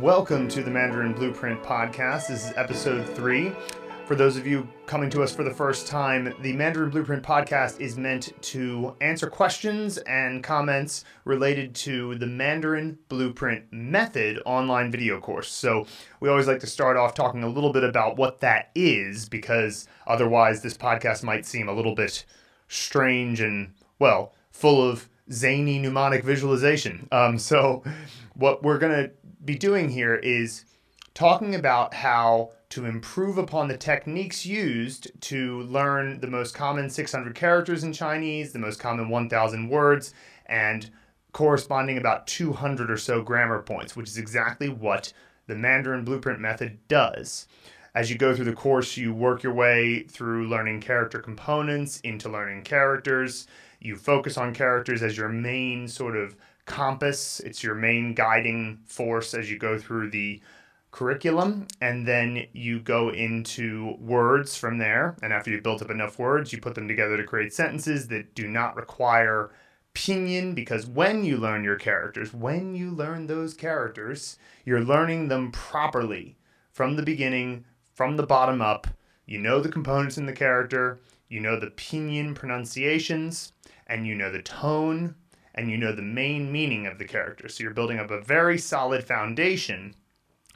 Welcome to the Mandarin Blueprint podcast. This is episode three. For those of you coming to us for the first time, the Mandarin Blueprint podcast is meant to answer questions and comments related to the Mandarin Blueprint Method online video course. So, we always like to start off talking a little bit about what that is because otherwise, this podcast might seem a little bit strange and, well, full of zany mnemonic visualization. Um, so, what we're going to be doing here is talking about how to improve upon the techniques used to learn the most common 600 characters in Chinese, the most common 1,000 words, and corresponding about 200 or so grammar points, which is exactly what the Mandarin Blueprint method does. As you go through the course, you work your way through learning character components into learning characters. You focus on characters as your main sort of compass, it's your main guiding force as you go through the curriculum. And then you go into words from there. And after you've built up enough words you put them together to create sentences that do not require pinyin because when you learn your characters when you learn those characters you're learning them properly from the beginning from the bottom up you know the components in the character you know the pinyin pronunciations and you know the tone and you know the main meaning of the character so you're building up a very solid foundation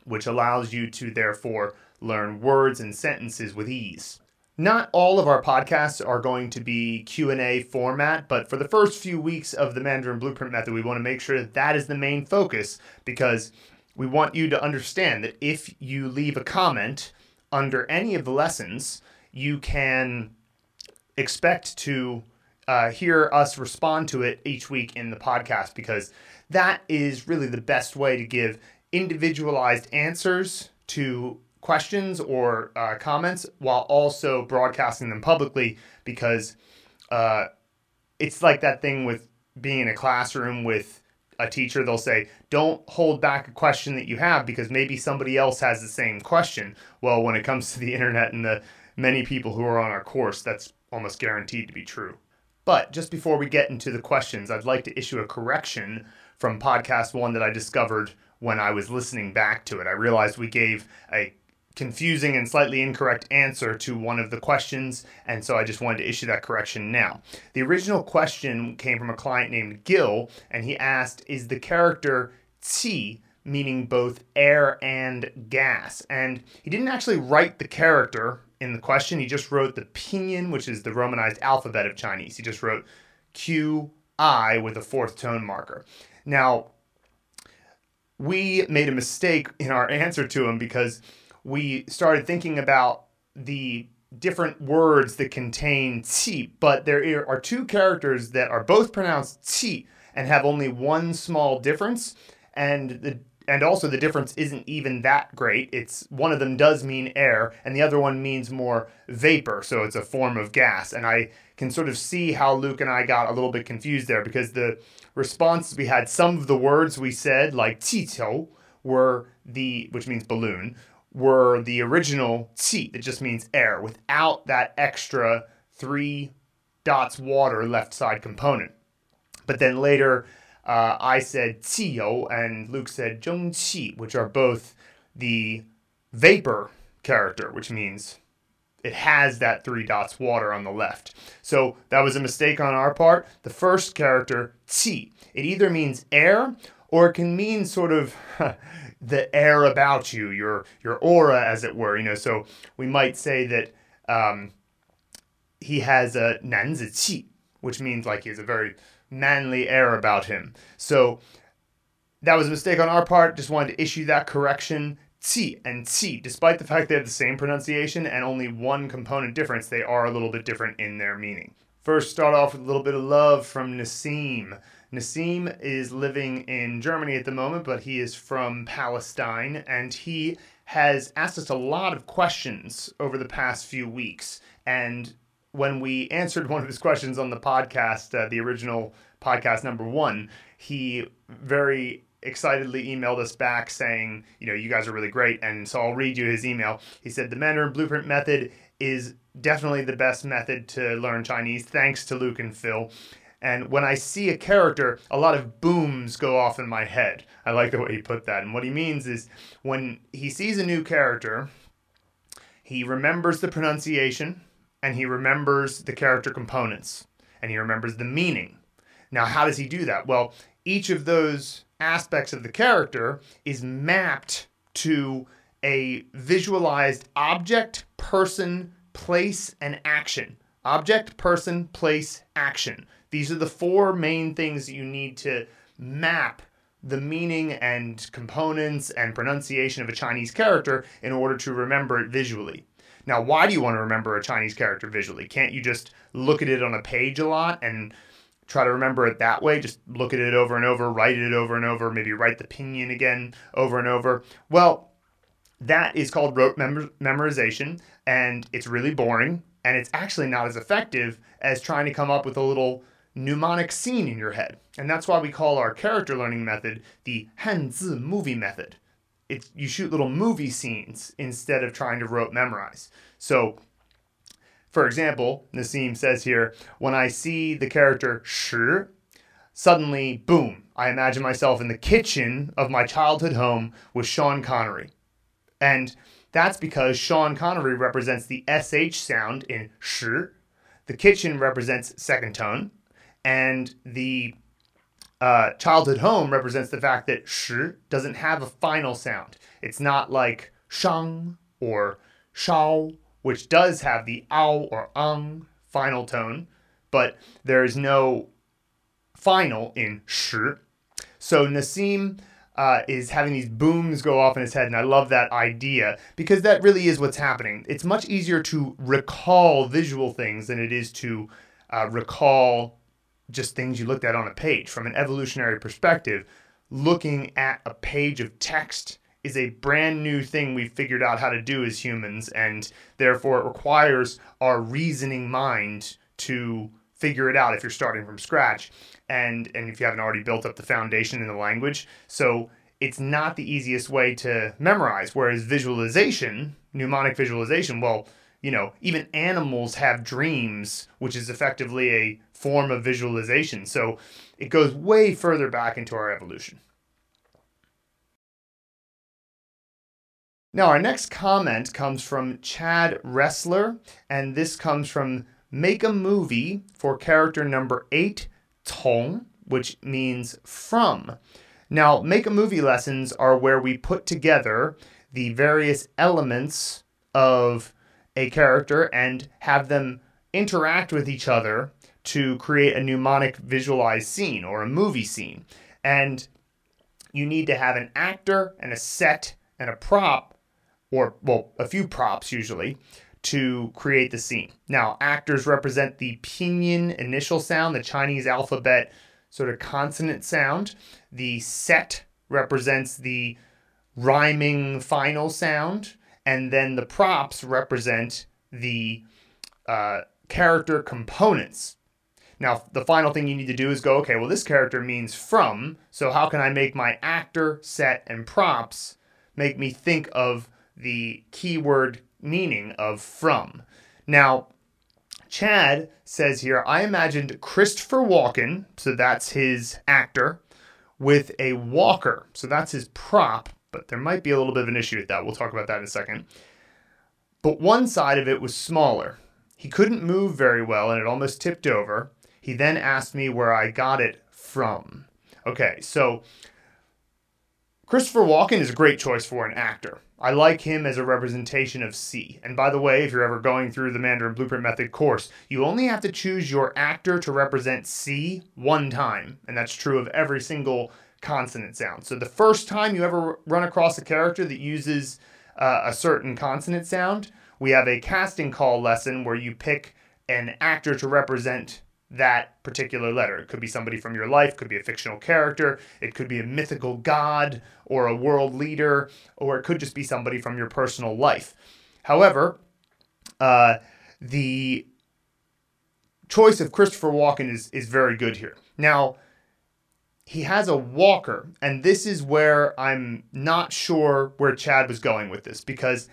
which allows you to therefore learn words and sentences with ease. Not all of our podcasts are going to be Q&A format, but for the first few weeks of the Mandarin Blueprint method, we want to make sure that that is the main focus because we want you to understand that if you leave a comment under any of the lessons, you can expect to uh, hear us respond to it each week in the podcast because that is really the best way to give individualized answers to questions or uh, comments while also broadcasting them publicly because uh, it's like that thing with being in a classroom with a teacher they'll say don't hold back a question that you have because maybe somebody else has the same question well when it comes to the internet and the many people who are on our course that's almost guaranteed to be true but just before we get into the questions i'd like to issue a correction from podcast one that i discovered when I was listening back to it. I realized we gave a confusing and slightly incorrect answer to one of the questions, and so I just wanted to issue that correction now. The original question came from a client named Gil, and he asked, Is the character Qi meaning both air and gas? And he didn't actually write the character in the question, he just wrote the pinyin, which is the romanized alphabet of Chinese. He just wrote Q I with a fourth tone marker. Now, we made a mistake in our answer to him because we started thinking about the different words that contain qi, but there are two characters that are both pronounced qi and have only one small difference, and the and also the difference isn't even that great. It's one of them does mean air, and the other one means more vapor, so it's a form of gas. And I can sort of see how Luke and I got a little bit confused there because the responses we had, some of the words we said, like tito, were the which means balloon, were the original qi that just means air, without that extra three dots water left side component. But then later uh, I said Qiyou and Luke said Zhengqi, which are both the vapor character, which means it has that three dots water on the left. So that was a mistake on our part. The first character, Qi, it either means air or it can mean sort of the air about you, your your aura, as it were. You know, so we might say that um, he has a 男子气, which means like he's a very manly air about him. So that was a mistake on our part. Just wanted to issue that correction. Qi and Qi, despite the fact they have the same pronunciation and only one component difference, they are a little bit different in their meaning. First, start off with a little bit of love from Nassim. Nassim is living in Germany at the moment, but he is from Palestine and he has asked us a lot of questions over the past few weeks. And when we answered one of his questions on the podcast, uh, the original podcast number one, he very excitedly emailed us back saying, you know, you guys are really great. And so I'll read you his email. He said, The Mandarin Blueprint method is definitely the best method to learn Chinese. Thanks to Luke and Phil. And when I see a character, a lot of booms go off in my head. I like the way he put that. And what he means is when he sees a new character, he remembers the pronunciation and he remembers the character components and he remembers the meaning. Now, how does he do that? Well, each of those aspects of the character is mapped to a visualized object, person, place, and action. Object, person, place, action. These are the four main things you need to map the meaning and components and pronunciation of a Chinese character in order to remember it visually. Now, why do you want to remember a Chinese character visually? Can't you just look at it on a page a lot and try to remember it that way? Just look at it over and over, write it over and over, maybe write the pinyin again over and over. Well, that is called rote mem- memorization, and it's really boring, and it's actually not as effective as trying to come up with a little mnemonic scene in your head. And that's why we call our character learning method the Hanzi movie method. It's, you shoot little movie scenes instead of trying to rote memorize. So, for example, Nassim says here, when I see the character Shi, suddenly, boom, I imagine myself in the kitchen of my childhood home with Sean Connery. And that's because Sean Connery represents the SH sound in Shi, the kitchen represents second tone, and the uh, childhood home represents the fact that sh doesn't have a final sound. It's not like shang or shao, which does have the ao or ang final tone, but there is no final in sh. So Nassim uh, is having these booms go off in his head, and I love that idea because that really is what's happening. It's much easier to recall visual things than it is to uh, recall just things you looked at on a page. From an evolutionary perspective, looking at a page of text is a brand new thing we've figured out how to do as humans, and therefore it requires our reasoning mind to figure it out if you're starting from scratch and and if you haven't already built up the foundation in the language. So it's not the easiest way to memorize. Whereas visualization, mnemonic visualization, well, you know, even animals have dreams, which is effectively a form of visualization. So it goes way further back into our evolution. Now, our next comment comes from Chad Wrestler, and this comes from Make a Movie for character number eight, Cong, which means from. Now, make a movie lessons are where we put together the various elements of a character and have them interact with each other to create a mnemonic visualized scene or a movie scene. And you need to have an actor and a set and a prop, or, well, a few props usually, to create the scene. Now, actors represent the pinyin initial sound, the Chinese alphabet sort of consonant sound. The set represents the rhyming final sound and then the props represent the uh, character components. Now, the final thing you need to do is go, okay, well, this character means from, so how can I make my actor, set, and props make me think of the keyword meaning of from? Now, Chad says here, I imagined Christopher Walken, so that's his actor, with a walker, so that's his prop, but there might be a little bit of an issue with that. We'll talk about that in a second. But one side of it was smaller. He couldn't move very well and it almost tipped over. He then asked me where I got it from. Okay, so Christopher Walken is a great choice for an actor. I like him as a representation of C. And by the way, if you're ever going through the Mandarin Blueprint Method course, you only have to choose your actor to represent C one time. And that's true of every single consonant sound. So the first time you ever run across a character that uses uh, a certain consonant sound, we have a casting call lesson where you pick an actor to represent that particular letter. It could be somebody from your life, could be a fictional character, it could be a mythical god or a world leader, or it could just be somebody from your personal life. However, uh, the choice of Christopher Walken is, is very good here. Now, he has a walker, and this is where I'm not sure where Chad was going with this because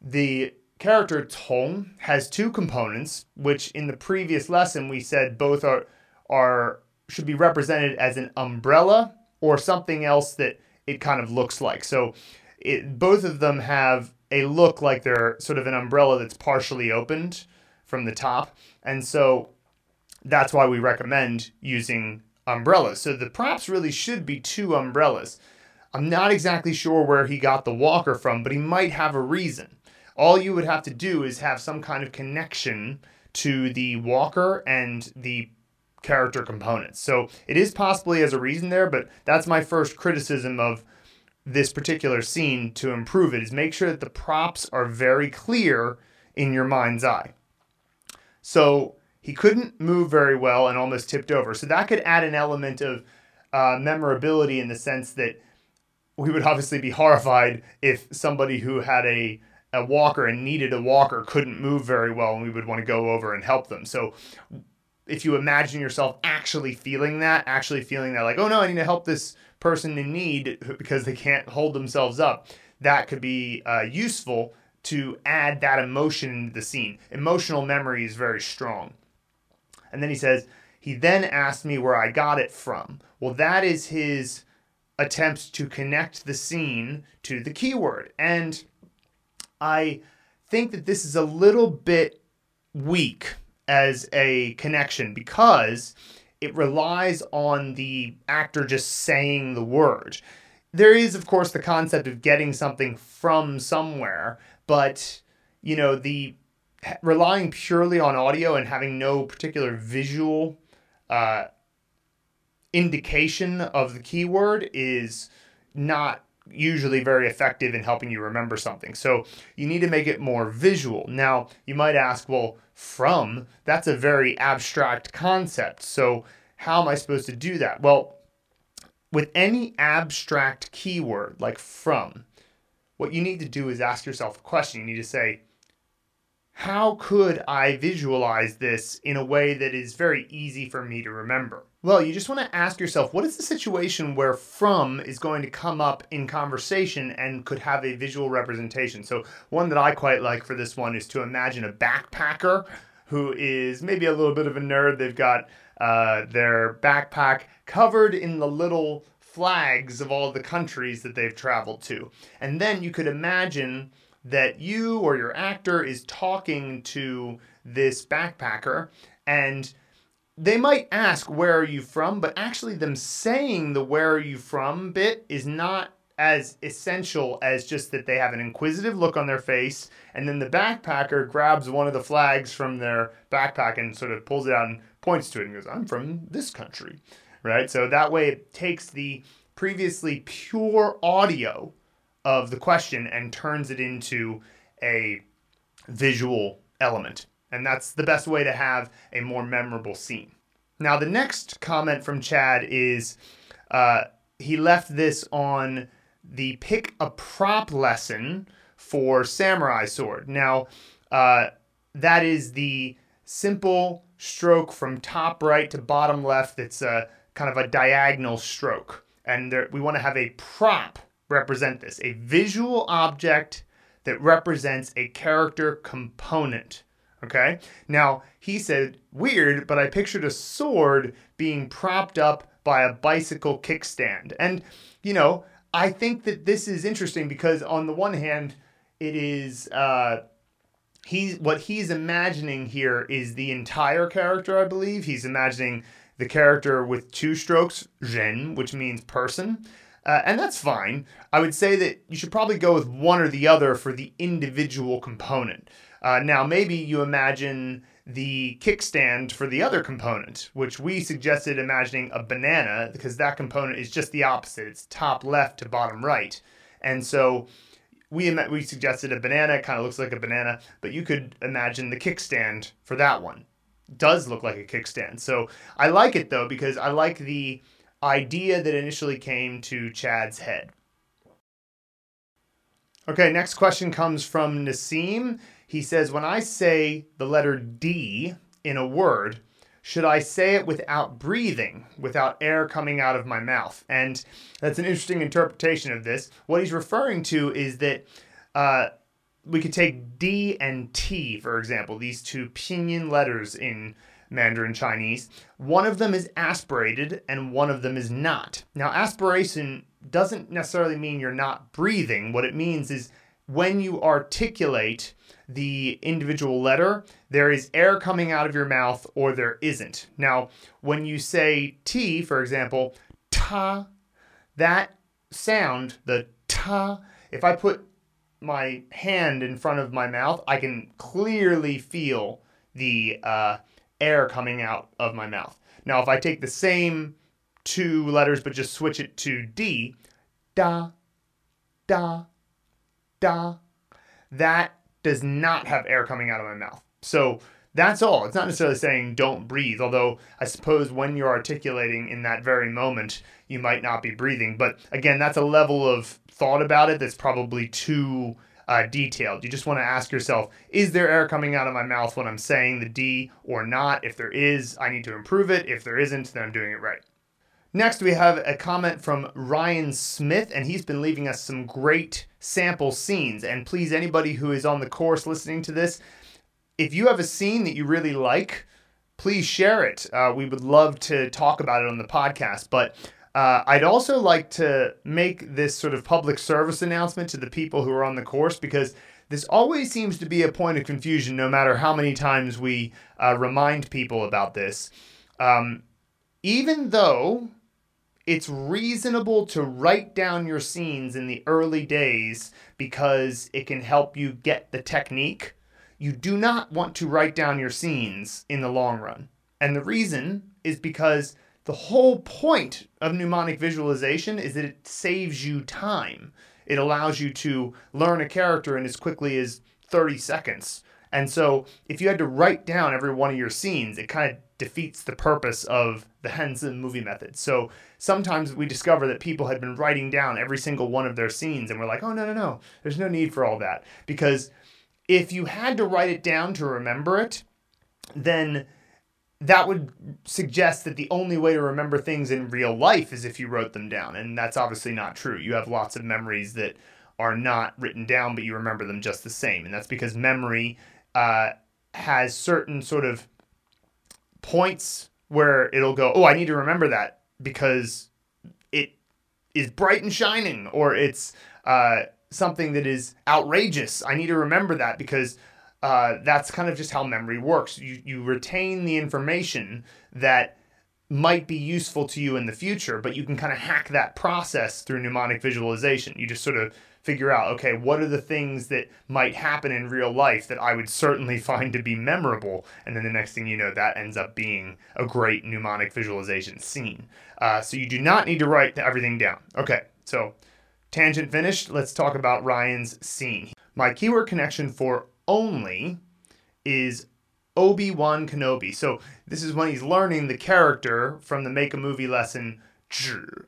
the character Cong has two components, which in the previous lesson we said both are are should be represented as an umbrella or something else that it kind of looks like. So it, both of them have a look like they're sort of an umbrella that's partially opened from the top. And so that's why we recommend using umbrellas. So the props really should be two umbrellas. I'm not exactly sure where he got the walker from, but he might have a reason. All you would have to do is have some kind of connection to the walker and the character components. So it is possibly as a reason there, but that's my first criticism of this particular scene to improve it is make sure that the props are very clear in your mind's eye. So he couldn't move very well and almost tipped over. So that could add an element of uh, memorability in the sense that we would obviously be horrified if somebody who had a a walker and needed a walker couldn't move very well and we would want to go over and help them. So if you imagine yourself actually feeling that, actually feeling that like, oh no, I need to help this person in need because they can't hold themselves up, that could be uh, useful to add that emotion into the scene. Emotional memory is very strong. And then he says, he then asked me where I got it from. Well, that is his attempt to connect the scene to the keyword. And I think that this is a little bit weak as a connection because it relies on the actor just saying the word. There is, of course, the concept of getting something from somewhere, but you know, the relying purely on audio and having no particular visual uh, indication of the keyword is not usually very effective in helping you remember something. So you need to make it more visual. Now, you might ask, well, from, that's a very abstract concept. So how am I supposed to do that? Well, with any abstract keyword like from, what you need to do is ask yourself a question. You need to say, how could I visualize this in a way that is very easy for me to remember? Well, you just want to ask yourself what is the situation where from is going to come up in conversation and could have a visual representation? So, one that I quite like for this one is to imagine a backpacker who is maybe a little bit of a nerd. They've got uh, their backpack covered in the little flags of all the countries that they've traveled to. And then you could imagine that you or your actor is talking to this backpacker and they might ask where are you from? But actually them saying the where are you from? bit is not as essential as just that they have an inquisitive look on their face and then the backpacker grabs one of the flags from their backpack and sort of pulls it out and points to it and goes i'm from this country right? So that way it takes the previously pure audio of the question and turns it into a visual element. And that's the best way to have a more memorable scene. Now, the next comment from Chad is uh, he left this on the pick a prop lesson for Samurai Sword. Now, uh, that is the simple stroke from top right to bottom left that's a kind of a diagonal stroke. And there, we want to have a prop represent this a visual object that represents a character component. Okay? Now, he said, weird, but I pictured a sword being propped up by a bicycle kickstand. And, you know, I think that this is interesting because, on the one hand, it is. Uh, he's what he's imagining here is the entire character i believe he's imagining the character with two strokes ren which means person uh, and that's fine. I would say that you should probably go with one or the other for the individual component. Uh, now, maybe you imagine the kickstand for the other component, which we suggested imagining a banana because that component is just the opposite. It's top left to bottom right. And so we, we suggested a banana, kind of looks like a banana, but you could imagine the kickstand for that one. Does look like a kickstand. So I like it though because I like the idea that initially came to Chad's head. Okay, next question comes from Nassim. He says, When I say the letter D in a word, should I say it without breathing, without air coming out of my mouth? And that's an interesting interpretation of this. What he's referring to is that uh, we could take D and T, for example, these two pinyin letters in Mandarin Chinese. One of them is aspirated and one of them is not. Now, aspiration doesn't necessarily mean you're not breathing. What it means is when you articulate the individual letter, there is air coming out of your mouth or there isn't. Now, when you say T, for example, ta, that sound, the ta, if I put my hand in front of my mouth, I can clearly feel the uh, air coming out of my mouth. Now, if I take the same two letters but just switch it to D, da, da, da, that does not have air coming out of my mouth. So that's all. It's not necessarily saying don't breathe, although I suppose when you're articulating in that very moment, you might not be breathing. But again, that's a level of thought about it that's probably too uh, detailed. You just want to ask yourself, is there air coming out of my mouth when I'm saying the D or not? If there is, I need to improve it. If there isn't, then I'm doing it right. Next, we have a comment from Ryan Smith, and he's been leaving us some great sample scenes. And please, anybody who is on the course listening to this, if you have a scene that you really like, please share it. Uh, we would love to talk about it on the podcast. But uh, I'd also like to make this sort of public service announcement to the people who are on the course because this always seems to be a point of confusion no matter how many times we uh, remind people about this. Um, even though it's reasonable to write down your scenes in the early days because it can help you get the technique. You do not want to write down your scenes in the long run. And the reason is because the whole point of mnemonic visualization is that it saves you time. It allows you to learn a character in as quickly as 30 seconds. And so if you had to write down every one of your scenes, it kind of defeats the purpose of the Hanzi movie method. So sometimes we discover that people had been writing down every single one of their scenes, and we're like, oh, no, no, no, there's no need for all that. Because if you had to write it down to remember it, then that would suggest that the only way to remember things in real life is if you wrote them down. And that's obviously not true. You have lots of memories that are not written down, but you remember them just the same. And that's because memory uh, has certain sort of points where it'll go, oh, I need to remember that because it is bright and shining, or it's uh, something that is outrageous. I need to remember that because uh, that's kind of just how memory works. You, you retain the information that might be useful to you in the future, but you can kind of hack that process through mnemonic visualization. You just sort of figure out, okay, what are the things that might happen in real life that I would certainly find to be memorable? And then the next thing you know, that ends up being a great mnemonic visualization scene. Uh, so you do not need to write everything down. Okay, so tangent finished. Let's talk about Ryan's scene. My keyword connection for only is Obi-Wan Kenobi. So this is when he's learning the character from the make a movie lesson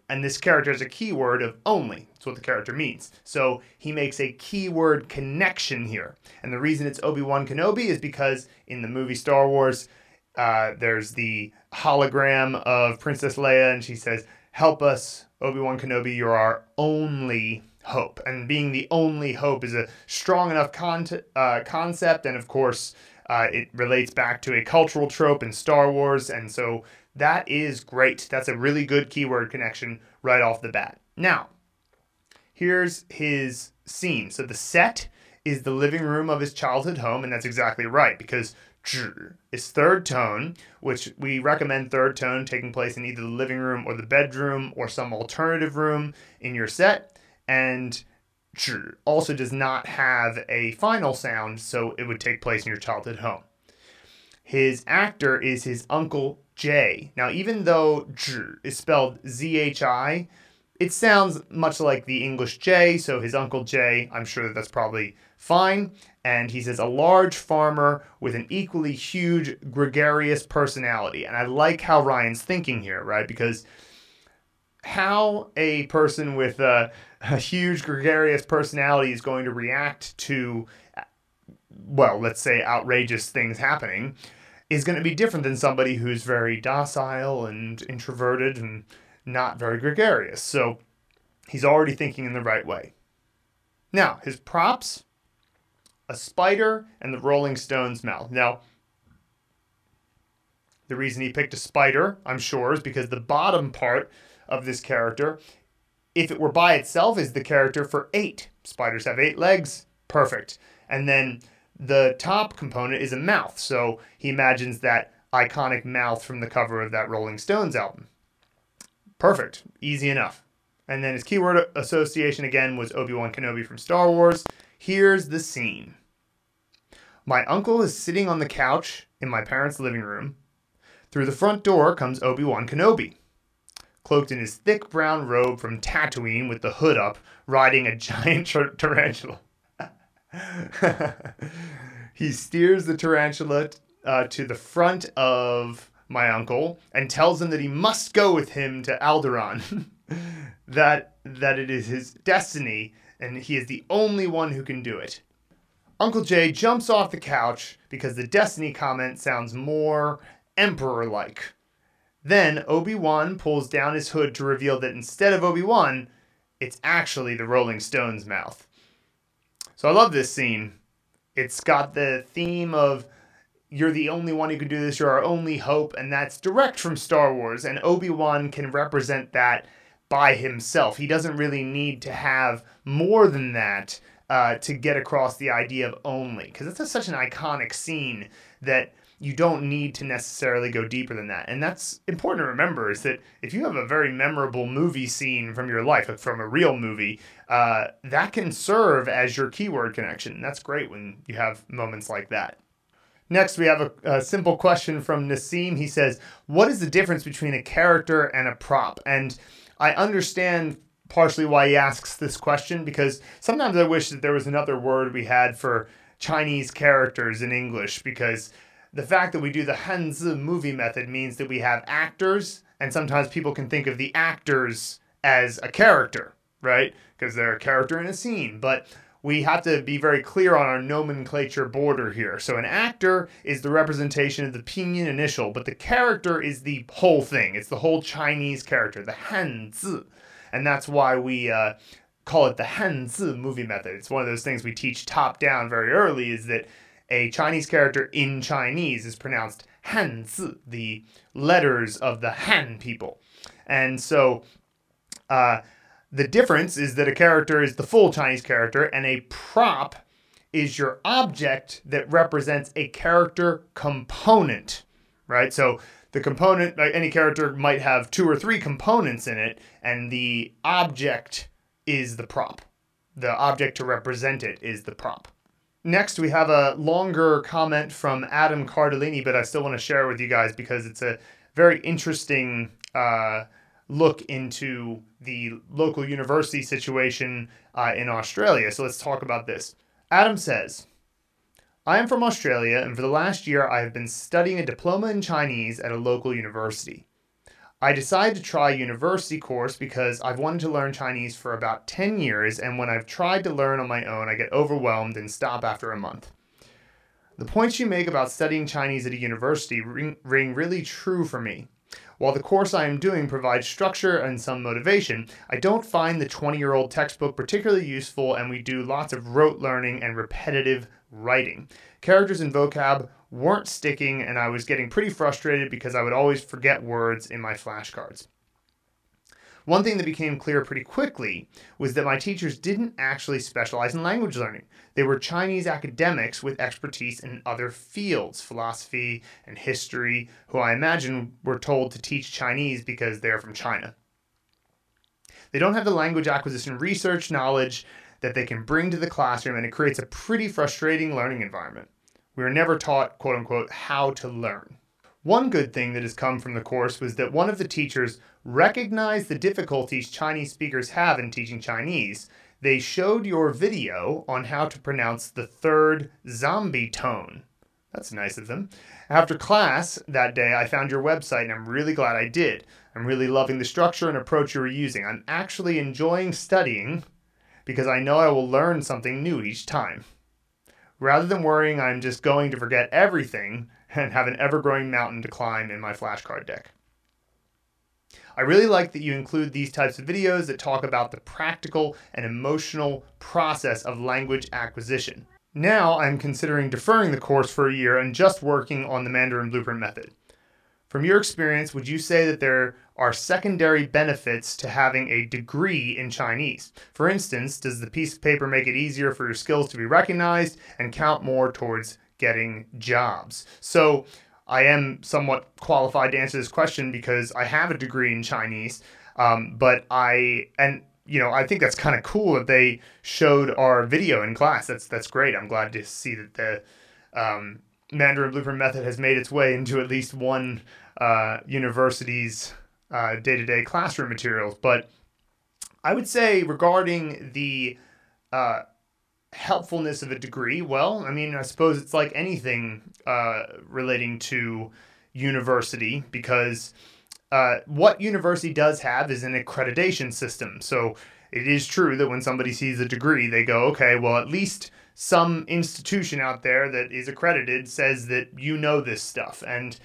and this character has a keyword of only. That's what the character means. So he makes a keyword connection here. And the reason it's Obi-Wan Kenobi is because in the movie Star Wars, uh, there's the hologram of Princess Leia, and she says, Help us, Obi-Wan Kenobi, you're our only hope. And being the only hope is a strong enough con- uh, concept, and of course, uh, it relates back to a cultural trope in Star Wars, and so that is great. That's a really good keyword connection right off the bat. Now, here's his scene. So the set is the living room of his childhood home, and that's exactly right because is third tone, which we recommend third tone taking place in either the living room or the bedroom or some alternative room in your set. And also does not have a final sound, so it would take place in your childhood home. His actor is his uncle J. Now, even though Zhi is spelled Z H I, it sounds much like the English J, so his Uncle J, I'm sure that that's probably fine. And he says, a large farmer with an equally huge gregarious personality. And I like how Ryan's thinking here, right? Because how a person with a, a huge gregarious personality is going to react to, well, let's say outrageous things happening is going to be different than somebody who's very docile and introverted and not very gregarious. So he's already thinking in the right way. Now, his props a spider and the Rolling Stones mouth. Now, The reason he picked a spider, I'm sure, is because the bottom part of this character, if it were by itself, is the character for eight. Spiders have eight legs. Perfect. And then the top component is a mouth. So he imagines that iconic mouth from the cover of that Rolling Stones album. Perfect. Easy enough. And then his keyword association again was Obi Wan Kenobi from Star Wars. Here's the scene My uncle is sitting on the couch in my parents' living room. Through the front door comes Obi Wan Kenobi, cloaked in his thick brown robe from Tatooine with the hood up, riding a giant tarantula. he steers the tarantula uh, to the front of my uncle and tells him that he must go with him to Alderaan. that that it is his destiny and he is the only one who can do it. Uncle Jay jumps off the couch because the destiny comment sounds more emperor like. Then Obi-Wan pulls down his hood to reveal that instead of Obi-Wan, it's actually the Rolling Stones mouth. So I love this scene. It's got the theme of you're the only one who can do this, you're our only hope, and that's direct from Star Wars, and Obi-Wan can represent that by himself. He doesn't really need to have more than that uh, to get across the idea of only, because it's such an iconic scene that you don't need to necessarily go deeper than that. And that's important to remember is that if you have a very memorable movie scene from your life, from a real movie, uh, that can serve as your keyword connection. And that's great when you have moments like that. Next, we have a, a, simple question from Nassim. He says, What is the difference between a character and a prop? And I understand partially why he asks this question because sometimes I wish that there was another word we had for Chinese characters in English because the fact that we do the Hanzi movie method means that we have actors and sometimes people can think of the actors as a character, right? Because they're a character in a scene. But we have to be very clear on our nomenclature border here. So an actor is the representation of the pinyin initial, but the character is the whole thing. It's the whole Chinese character, the Hanzi. And that's why we uh, call it the Hanzi movie method. It's one of those things we teach top down very early is that a Chinese character in Chinese is pronounced Hanzi, the letters of the Han people. And so uh, the difference is that a character is the full Chinese character and a prop is your object that represents a character component, right? So the component, like any character might have two or three components in it, and the object is the prop. The object to represent it is the prop. Next, we have a longer comment from Adam Cardellini, but I still want to share with you guys because it's a very interesting uh, look into the local university situation uh, in Australia. So let's talk about this. Adam says, I am from Australia, and for the last year, I have been studying a diploma in Chinese at a local university. I decided to try a university course because I've wanted to learn Chinese for about 10 years, and when I've tried to learn on my own, I get overwhelmed and stop after a month. The points you make about studying Chinese at a university ring, ring really true for me. While the course I am doing provides structure and some motivation, I don't find the 20 year old textbook particularly useful, and we do lots of rote learning and repetitive writing. Characters and vocab weren't sticking, and I was getting pretty frustrated because I would always forget words in my flashcards. One thing that became clear pretty quickly was that my teachers didn't actually specialize in language learning. They were Chinese academics with expertise in other fields, philosophy and history, who I imagine were told to teach Chinese because they're from China. They don't have the language acquisition research knowledge that they can bring to the classroom, and it creates a pretty frustrating learning environment. We were never taught, quote unquote, how to learn. One good thing that has come from the course was that one of the teachers recognized the difficulties Chinese speakers have in teaching Chinese. They showed your video on how to pronounce the third zombie tone. That's nice of them. After class that day, I found your website and I'm really glad I did. I'm really loving the structure and approach you were using. I'm actually enjoying studying because I know I will learn something new each time. Rather than worrying I'm just going to forget everything, and have an ever growing mountain to climb in my flashcard deck. I really like that you include these types of videos that talk about the practical and emotional process of language acquisition. Now I'm considering deferring the course for a year and just working on the Mandarin Blueprint method. From your experience, would you say that there are secondary benefits to having a degree in Chinese? For instance, does the piece of paper make it easier for your skills to be recognized and count more towards getting jobs? So, I am somewhat qualified to answer this question because I have a degree in Chinese, um, but I and you know I think that's kind of cool that they showed our video in class. That's that's great. I'm glad to see that the um, Mandarin Blueprint method has made its way into at least one uh, university's day to day classroom materials. But I would say regarding the uh, helpfulness of a degree, well, I mean, I suppose it's like anything uh, relating to university because uh, what university does have is an accreditation system. So it is true that when somebody sees a degree, they go, okay, well, at least some institution out there that is accredited says that you know this stuff. And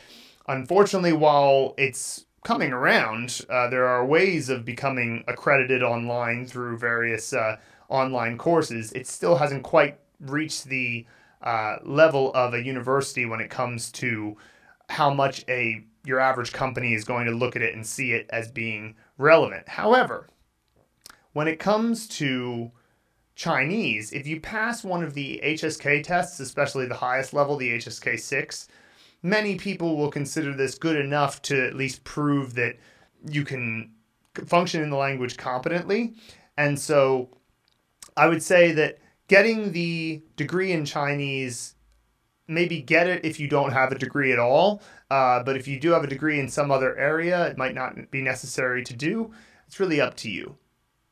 unfortunately, while it's coming around, uh, there are ways of becoming accredited online through various uh, online courses. It still hasn't quite reached the uh, level of a university when it comes to how much a your average company is going to look at it and see it as being relevant. However, when it comes to Chinese, if you pass one of the HSK tests, especially the highest level, the HSK 6, many people will consider this good enough to at least prove that you can function in the language competently. And so I would say that getting the degree in Chinese, maybe get it if you don't have a degree at all. Uh, but if you do have a degree in some other area, it might not be necessary to do. It's really up to you.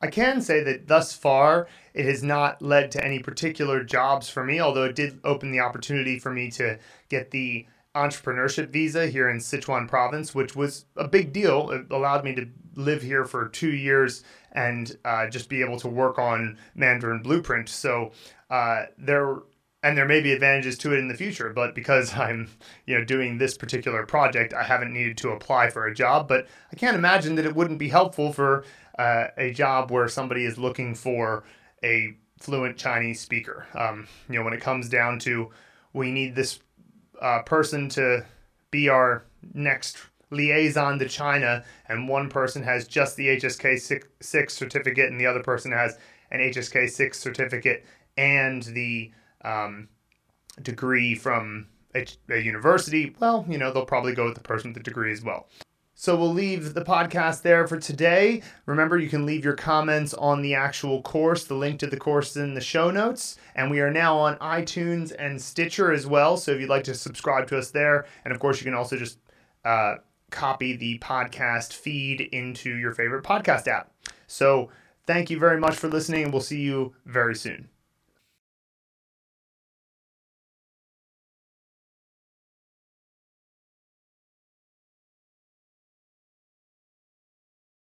I can say that thus far, it has not led to any particular jobs for me, although it did open the opportunity for me to get the entrepreneurship visa here in Sichuan province, which was a big deal. It allowed me to live here for two years and uh, just be able to work on Mandarin Blueprint. So uh, there and there may be advantages to it in the future, but because I'm you know doing this particular project, I haven't needed to apply for a job. But I can't imagine that it wouldn't be helpful for uh, a job where somebody is looking for a fluent Chinese speaker. Um, you know, when it comes down to we need this uh, person to be our next liaison to China, and one person has just the HSK 6 certificate, and the other person has an HSK 6 certificate and the um, degree from a, a university, well, you know, they'll probably go with the person with the degree as well. So we'll leave the podcast there for today. Remember, you can leave your comments on the actual course. The link to the course is in the show notes. And we are now on iTunes and Stitcher as well. So if you'd like to subscribe to us there, and of course, you can also just uh, copy the podcast feed into your favorite podcast app. So thank you very much for listening, and we'll see you very soon.